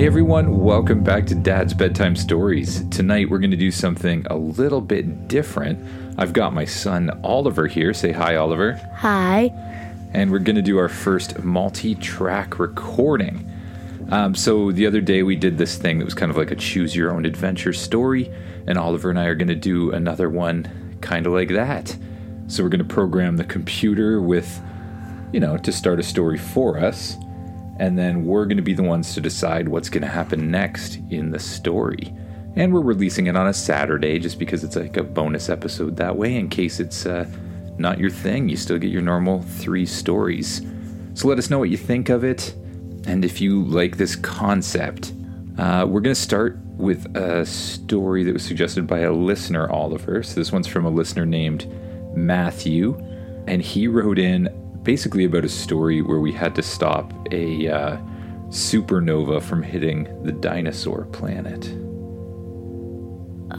Hey everyone, welcome back to Dad's Bedtime Stories. Tonight we're going to do something a little bit different. I've got my son Oliver here. Say hi, Oliver. Hi. And we're going to do our first multi track recording. Um, so the other day we did this thing that was kind of like a choose your own adventure story, and Oliver and I are going to do another one kind of like that. So we're going to program the computer with, you know, to start a story for us and then we're going to be the ones to decide what's going to happen next in the story. And we're releasing it on a Saturday just because it's like a bonus episode that way, in case it's uh, not your thing. You still get your normal three stories. So let us know what you think of it, and if you like this concept. Uh, we're going to start with a story that was suggested by a listener, Oliver. So this one's from a listener named Matthew, and he wrote in basically about a story where we had to stop a uh, supernova from hitting the dinosaur planet.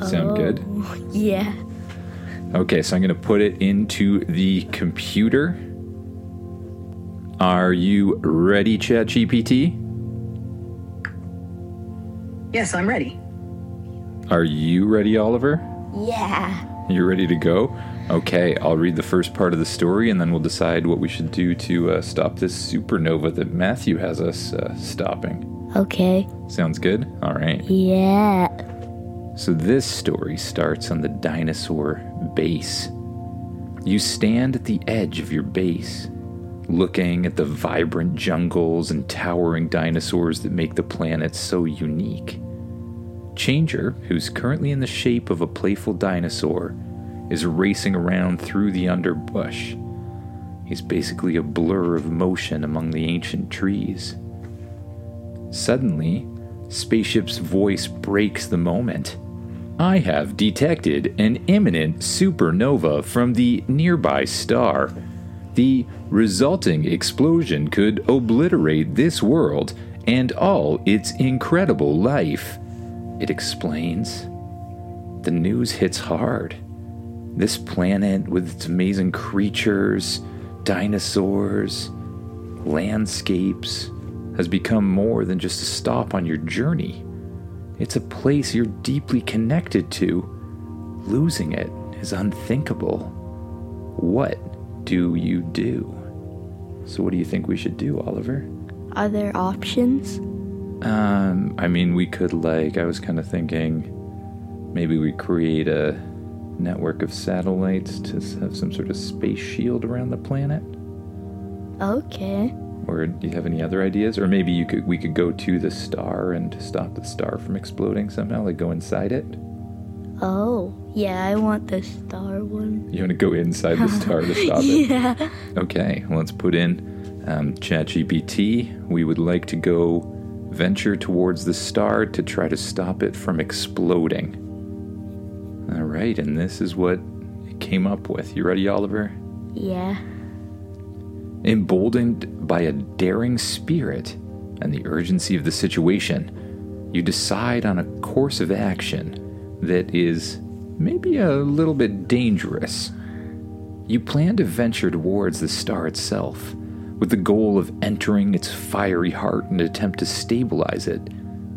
Sound good? Oh, Yeah. Okay, so I'm going to put it into the computer. Are you ready, ChatGPT? Yes, I'm ready. Are you ready, Oliver? Yeah. You ready to go? Okay, I'll read the first part of the story and then we'll decide what we should do to uh, stop this supernova that Matthew has us uh, stopping. Okay. Sounds good? All right. Yeah. So this story starts on the dinosaur base. You stand at the edge of your base, looking at the vibrant jungles and towering dinosaurs that make the planet so unique. Changer, who's currently in the shape of a playful dinosaur, is racing around through the underbrush. He's basically a blur of motion among the ancient trees. Suddenly, Spaceship's voice breaks the moment. I have detected an imminent supernova from the nearby star. The resulting explosion could obliterate this world and all its incredible life. It explains. The news hits hard. This planet, with its amazing creatures, dinosaurs, landscapes, has become more than just a stop on your journey. It's a place you're deeply connected to. Losing it is unthinkable. What do you do? So, what do you think we should do, Oliver? Are there options? Um, I mean, we could, like, I was kind of thinking maybe we create a network of satellites to have some sort of space shield around the planet. Okay. Or do you have any other ideas? Or maybe you could we could go to the star and stop the star from exploding somehow, like go inside it. Oh, yeah, I want the star one. You want to go inside the star to stop it? Yeah. Okay, let's put in um, ChatGPT. We would like to go venture towards the star to try to stop it from exploding. All right, and this is what it came up with. You ready, Oliver? Yeah. Emboldened by a daring spirit and the urgency of the situation, you decide on a course of action that is maybe a little bit dangerous. You plan to venture towards the star itself, with the goal of entering its fiery heart and attempt to stabilize it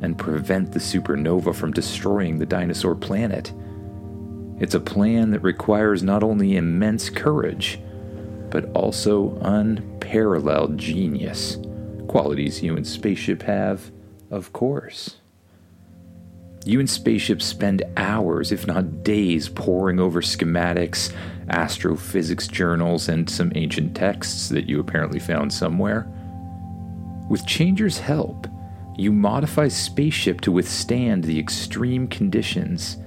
and prevent the supernova from destroying the dinosaur planet. It's a plan that requires not only immense courage, but also unparalleled genius. Qualities you and Spaceship have, of course. You and Spaceship spend hours, if not days, poring over schematics, astrophysics journals, and some ancient texts that you apparently found somewhere. With Changer's help, you modify Spaceship to withstand the extreme conditions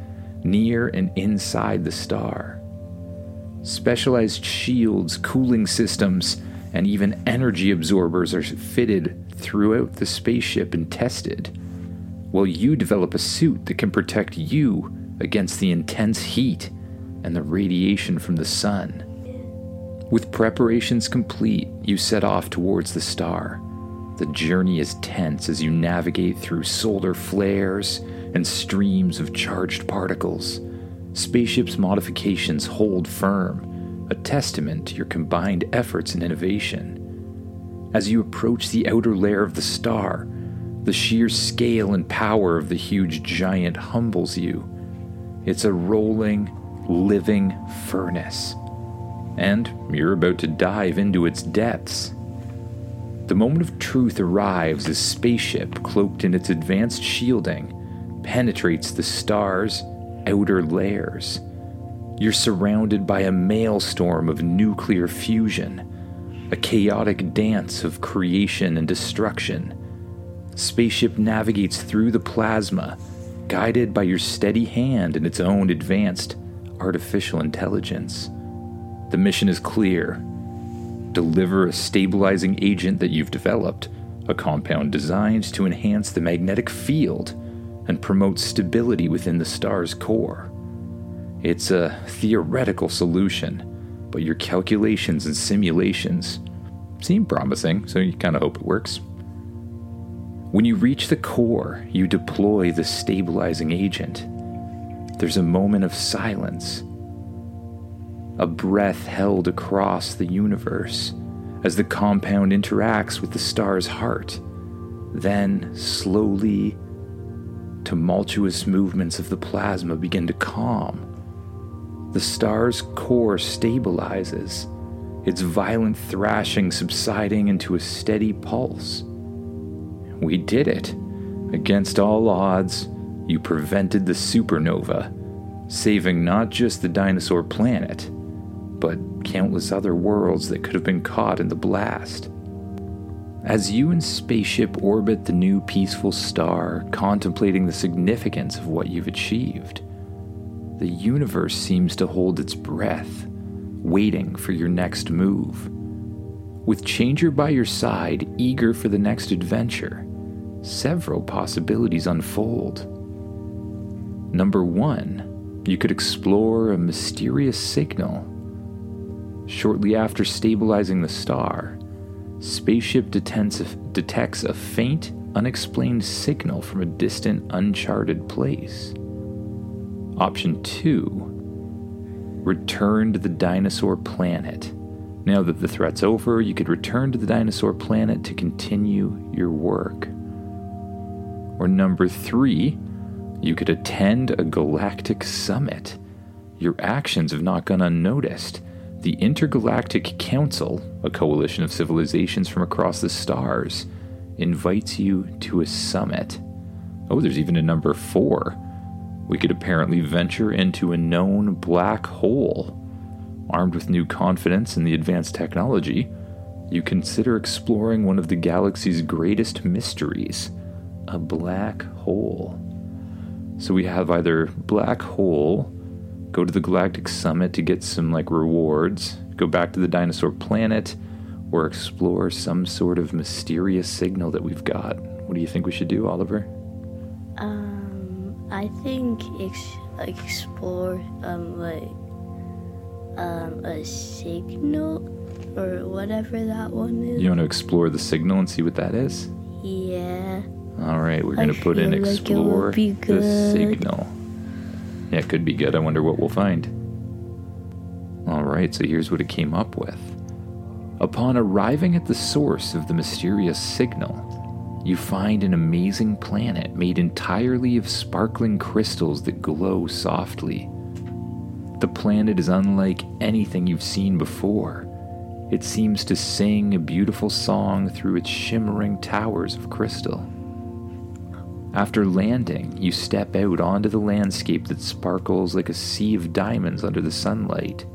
near and inside the star. Specialized shields, cooling systems, and even energy absorbers are fitted throughout the spaceship and tested, while you develop a suit that can protect you against the intense heat and the radiation from the sun. With preparations complete, you set off towards the star. The journey is tense as you navigate through solar flares and streams of charged particles. Spaceship's modifications hold firm, a testament to your combined efforts and innovation. As you approach the outer layer of the star, The sheer scale and power of the huge giant humbles you. It's a rolling, living furnace. And you're about to dive into its depths. The moment of truth arrives as Spaceship, cloaked in its advanced shielding, penetrates the star's outer layers. You're surrounded by a maelstrom of nuclear fusion, a chaotic dance of creation and destruction. Spaceship navigates through the plasma, guided by your steady hand and its own advanced artificial intelligence. The mission is clear deliver a stabilizing agent that you've developed, a compound designed to enhance the magnetic field and promotes stability within the star's core. It's a theoretical solution, but your calculations and simulations seem promising, so you kind of hope it works. When you reach the core, you deploy the stabilizing agent. There's a moment of silence, a breath held across the universe as the compound interacts with the star's heart. Then, slowly, tumultuous movements of the plasma begin to calm. The star's core stabilizes, its violent thrashing subsiding into a steady pulse. We did it. Against all odds, you prevented the supernova, saving not just the dinosaur planet, but countless other worlds that could have been caught in the blast. As you and Spaceship orbit the new peaceful star, contemplating the significance of what you've achieved, the universe seems to hold its breath, waiting for your next move. With Changer by your side, eager for the next adventure, several possibilities unfold. Number one, you could explore a mysterious signal. Shortly after stabilizing the star, Spaceship detects a, faint, unexplained signal from a distant, uncharted place. Option 2 Return to the dinosaur planet. Now that the threat's over, you could return to the dinosaur planet to continue your work. Or number 3 You could attend a galactic summit. Your actions have not gone unnoticed the Intergalactic Council, a coalition of civilizations from across the stars, invites you to a summit. Oh, there's even a number four. We could apparently venture into a known black hole. Armed with new confidence in the advanced technology, you consider exploring one of the galaxy's greatest mysteries a black hole. So we have either black hole, go to the Galactic Summit to get some like rewards, go back to the dinosaur planet, or explore some sort of mysterious signal that we've got. What do you think we should do, Oliver? Um, I think ex- explore um like um a signal or whatever that one is. You want to explore the signal and see what that is? Yeah. All right, we're going to put in like explore the signal. Yeah, it could be good. I wonder what we'll find. All right, so here's what it came up with. Upon arriving at the source of the mysterious signal, you find an amazing planet made entirely of sparkling crystals that glow softly. The planet is unlike anything you've seen before. It seems to sing a beautiful song through its shimmering towers of crystal. After landing, you step out onto the landscape that sparkles like a sea of diamonds under the sunlight.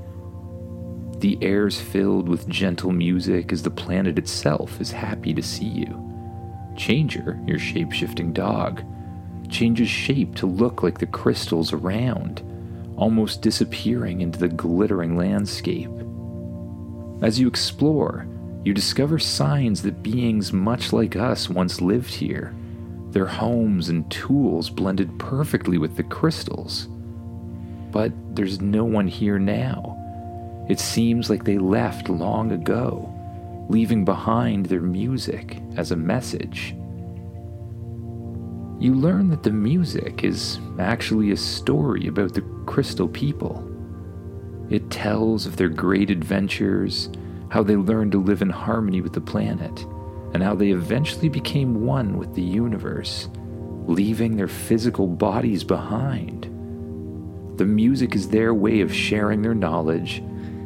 The air's filled with gentle music as the planet itself is happy to see you. Changer, your shape shifting dog, changes shape to look like the crystals around, almost disappearing into the glittering landscape. As you explore, you discover signs that beings much like us once lived here. Their homes and tools blended perfectly with the crystals. But there's no one here now. It seems like they left long ago, leaving behind their music as a message. You learn that the music is actually a story about the crystal people. It tells of their great adventures, how they learned to live in harmony with the planet, and how they eventually became one with the universe, leaving their physical bodies behind. The music is their way of sharing their knowledge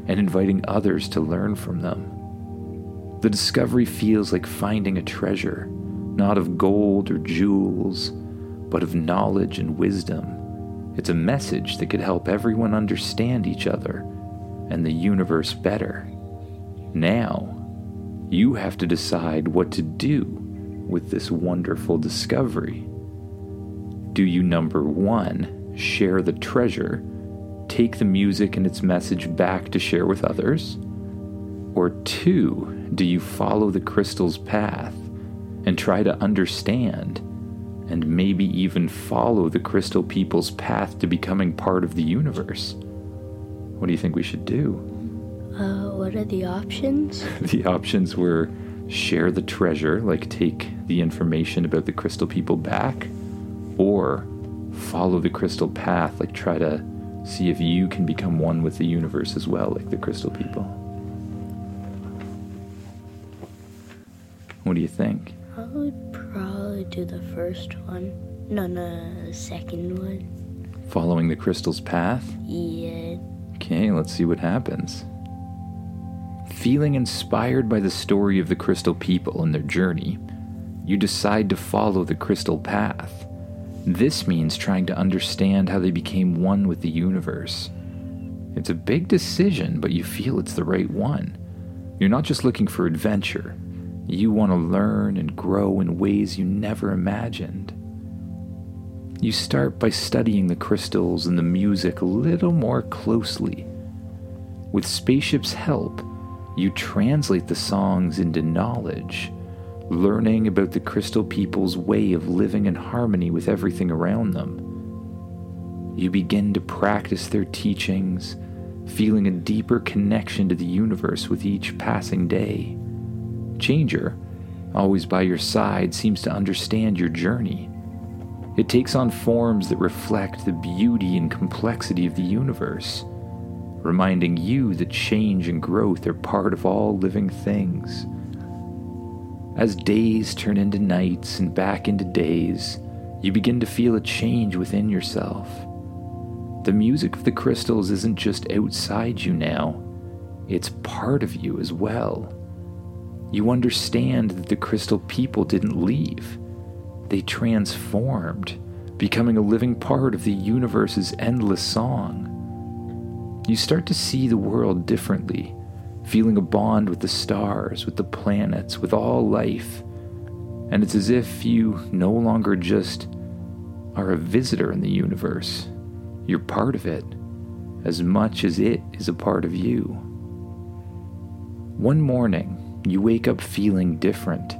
and inviting others to learn from them. The discovery feels like finding a treasure, not of gold or jewels, but of knowledge and wisdom. It's a message that could help everyone understand each other and the universe better. Now, you have to decide what to do with this wonderful discovery. Do you, number one, share the treasure, take the music and its message back to share with others? Or two, do you follow the crystal's path and try to understand and maybe even follow the crystal people's path to becoming part of the universe? What do you think we should do? Uh, what are the options? the options were share the treasure, like take the information about the crystal people back, or follow the crystal path, like try to see if you can become one with the universe as well, like the crystal people. What do you think? I would probably do the first one. No, no, the second one. Following the crystal's path? Yeah. Okay, let's see what happens. Feeling inspired by the story of the crystal people and their journey, you decide to follow the crystal path. This means trying to understand how they became one with the universe. It's a big decision, but you feel it's the right one. You're not just looking for adventure, you want to learn and grow in ways you never imagined. You start by studying the crystals and the music a little more closely. With Spaceship's help, you translate the songs into knowledge, learning about the crystal people's way of living in harmony with everything around them. You begin to practice their teachings, feeling a deeper connection to the universe with each passing day. Changer, always by your side, seems to understand your journey. It takes on forms that reflect the beauty and complexity of the universe, reminding you that change and growth are part of all living things. As days turn into nights and back into days, you begin to feel a change within yourself. The music of the crystals isn't just outside you now, it's part of you as well. You understand that the crystal people didn't leave they transformed, becoming a living part of the universe's endless song. You start to see the world differently, feeling a bond with the stars, with the planets, with all life. And it's as if you no longer just are a visitor in the universe. You're part of it, as much as it is a part of you. One morning, you wake up feeling different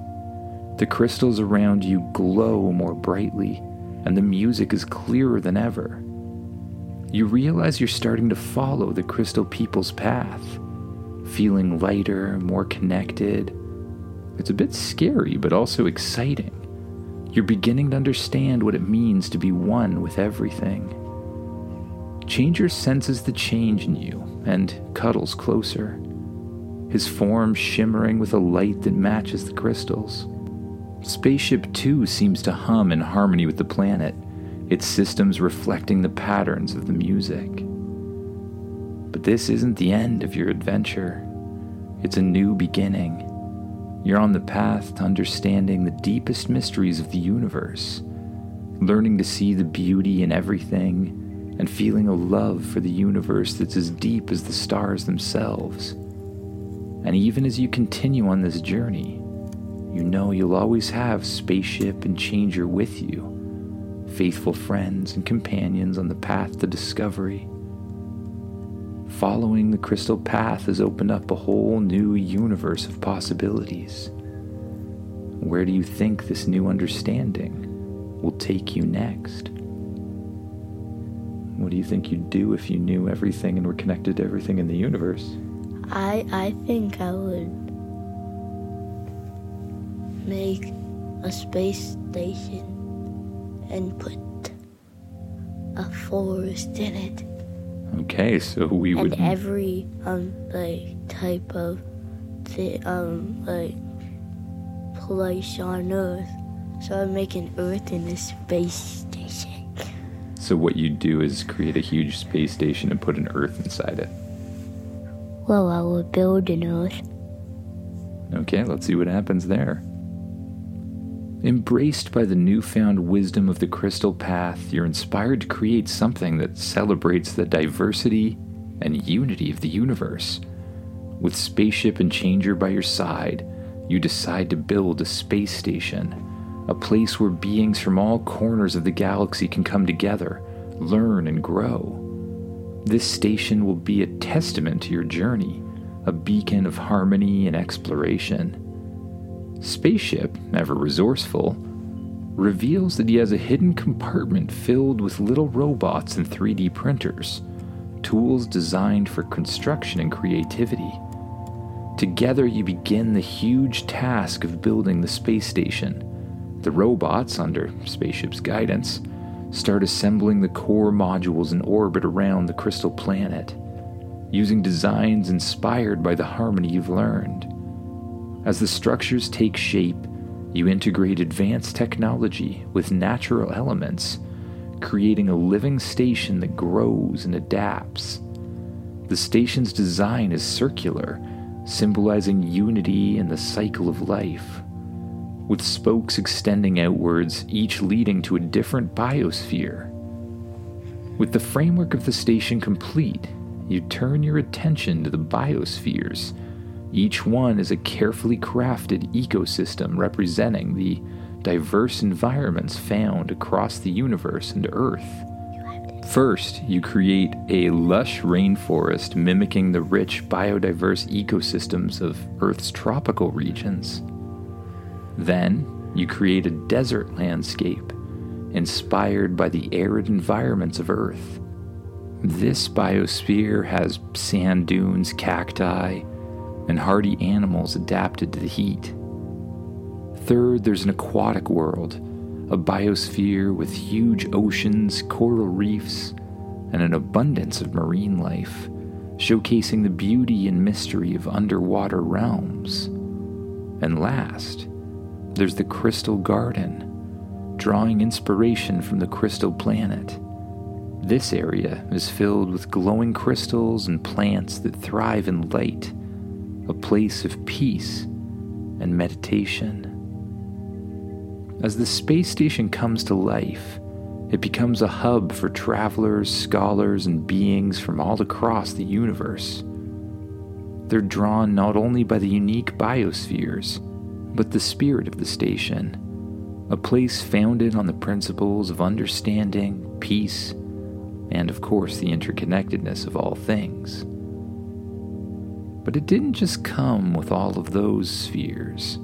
the crystals around you glow more brightly, and the music is clearer than ever. You realize you're starting to follow the crystal people's path, feeling lighter, more connected. It's a bit scary, but also exciting. You're beginning to understand what it means to be one with everything. Changer senses the change in you and cuddles closer, his form shimmering with a light that matches the crystals. Spaceship too seems to hum in harmony with the planet, its systems reflecting the patterns of the music. But this isn't the end of your adventure, it's a new beginning. You're on the path to understanding the deepest mysteries of the universe, learning to see the beauty in everything, and feeling a love for the universe that's as deep as the stars themselves. And even as you continue on this journey, you know you'll always have Spaceship and Changer with you, faithful friends and companions on the path to discovery. Following the crystal path has opened up a whole new universe of possibilities. Where do you think this new understanding will take you next? What do you think you'd do if you knew everything and were connected to everything in the universe? I I think I would make a space station and put a forest in it. Okay, so we and would. every um like type of the um like place on Earth. So I'm making Earth in a space station. So, what you do is create a huge space station and put an Earth inside it. Well, I will build an Earth. Okay, let's see what happens there. Embraced by the newfound wisdom of the crystal path, you're inspired to create something that celebrates the diversity and unity of the universe. With Spaceship and Changer by your side, you decide to build a space station, a place where beings from all corners of the galaxy can come together, learn, and grow. This station will be a testament to your journey, a beacon of harmony and exploration. Spaceship, ever resourceful, reveals that he has a hidden compartment filled with little robots and 3D printers, tools designed for construction and creativity. Together, you begin the huge task of building the space station. The robots, under Spaceship's guidance, start assembling the core modules in orbit around the crystal planet, using designs inspired by the harmony you've learned. As the structures take shape, you integrate advanced technology with natural elements, creating a living station that grows and adapts. The station's design is circular, symbolizing unity and the cycle of life, with spokes extending outwards, each leading to a different biosphere. With the framework of the station complete, you turn your attention to the biospheres each one is a carefully crafted ecosystem representing the diverse environments found across the universe and Earth. First, you create a lush rainforest mimicking the rich biodiverse ecosystems of Earth's tropical regions. Then, you create a desert landscape inspired by the arid environments of Earth. This biosphere has sand dunes, cacti, and hardy animals adapted to the heat. Third, there's an aquatic world, a biosphere with huge oceans, coral reefs, and an abundance of marine life, showcasing the beauty and mystery of underwater realms. And last, there's the Crystal Garden, drawing inspiration from the Crystal Planet. This area is filled with glowing crystals and plants that thrive in light a place of peace and meditation. As the space station comes to life, it becomes a hub for travelers, scholars, and beings from all across the universe. They're drawn not only by the unique biospheres, but the spirit of the station, a place founded on the principles of understanding, peace, and of course the interconnectedness of all things. But it didn't just come with all of those spheres.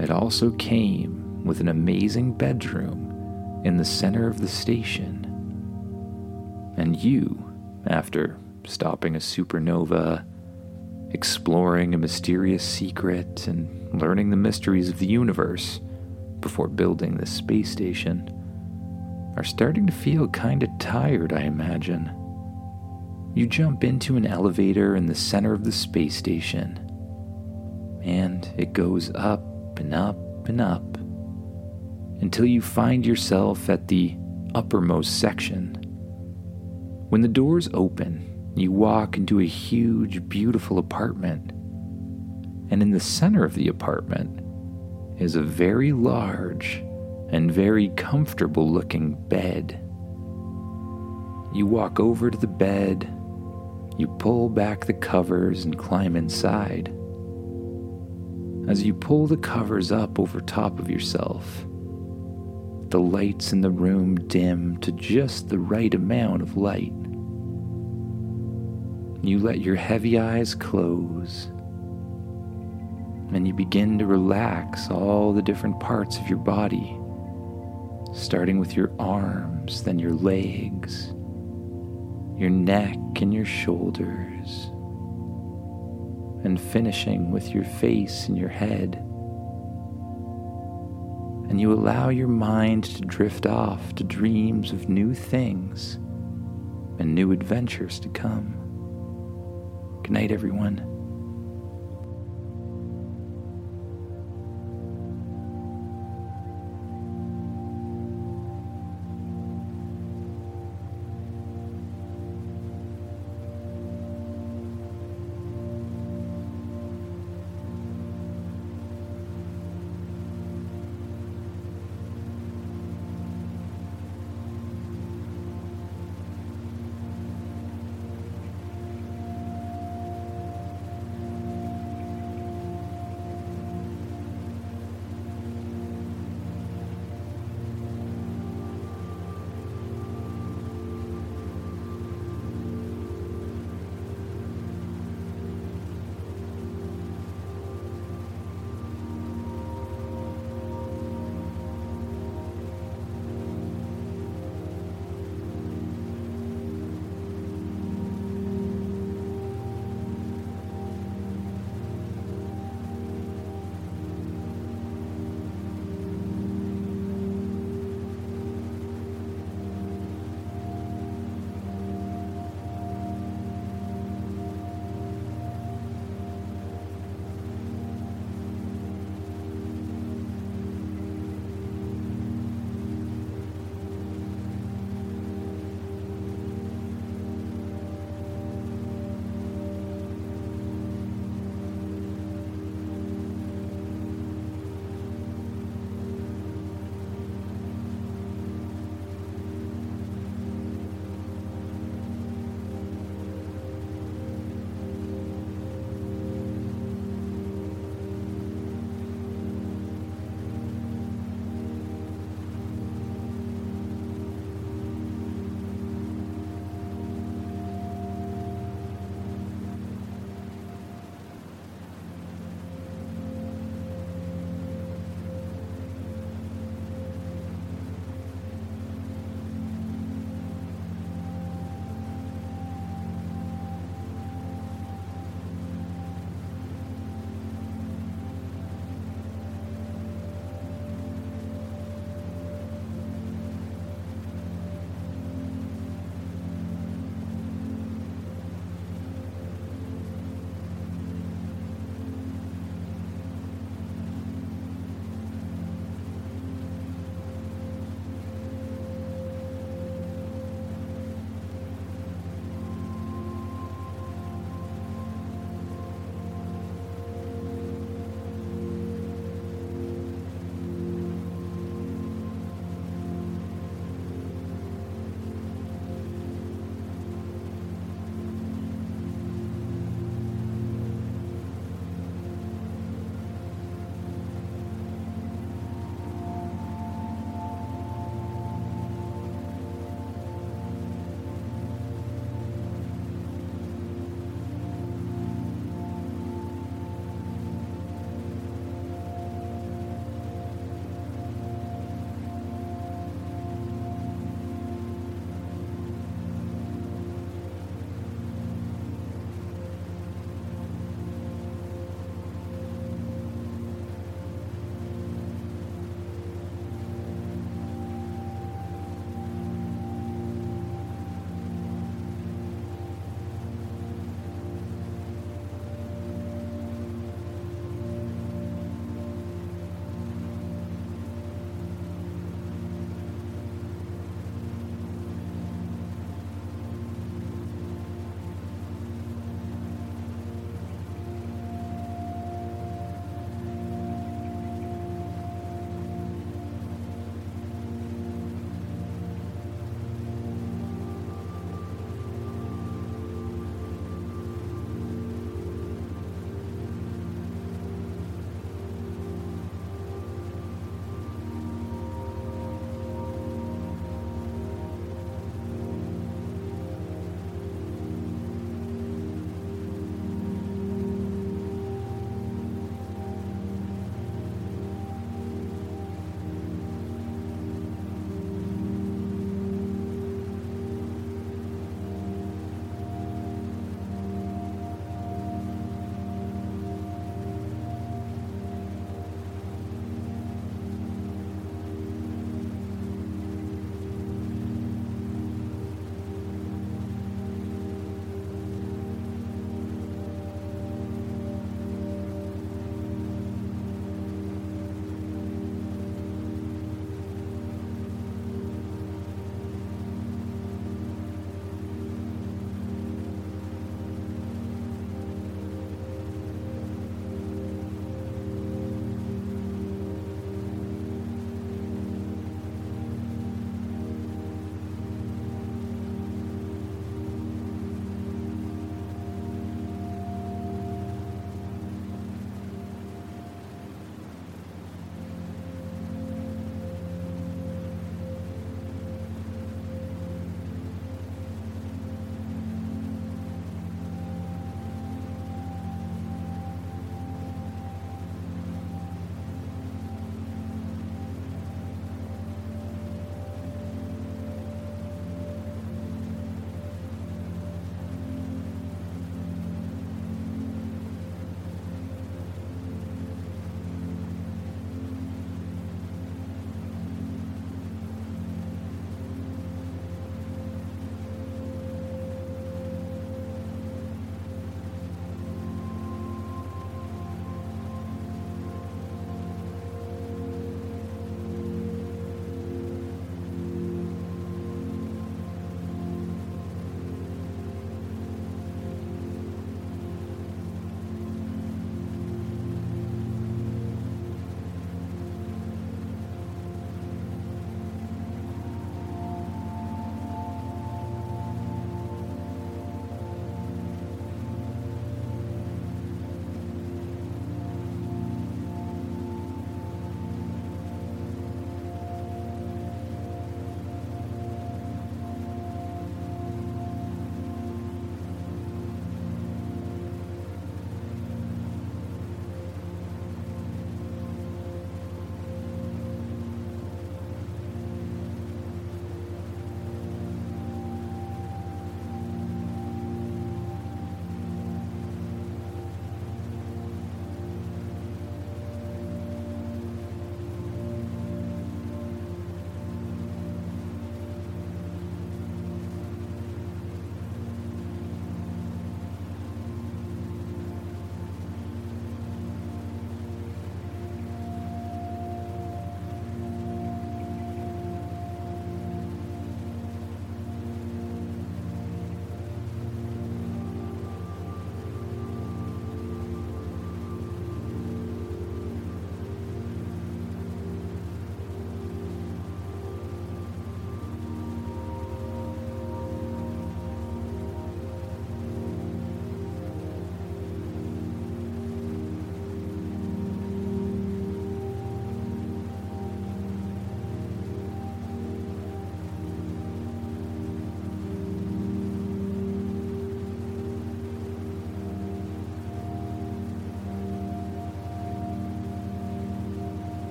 It also came with an amazing bedroom in the center of the station. And you, after stopping a supernova, exploring a mysterious secret, and learning the mysteries of the universe before building this space station, are starting to feel kinda tired, I imagine. You jump into an elevator in the center of the space station, and it goes up and up and up until you find yourself at the uppermost section. When the doors open, you walk into a huge, beautiful apartment, and in the center of the apartment is a very large and very comfortable looking bed. You walk over to the bed you pull back the covers and climb inside. As you pull the covers up over top of yourself, the lights in the room dim to just the right amount of light. You let your heavy eyes close, and you begin to relax all the different parts of your body, starting with your arms, then your legs your neck and your shoulders, and finishing with your face and your head. And you allow your mind to drift off to dreams of new things and new adventures to come. Good night, everyone.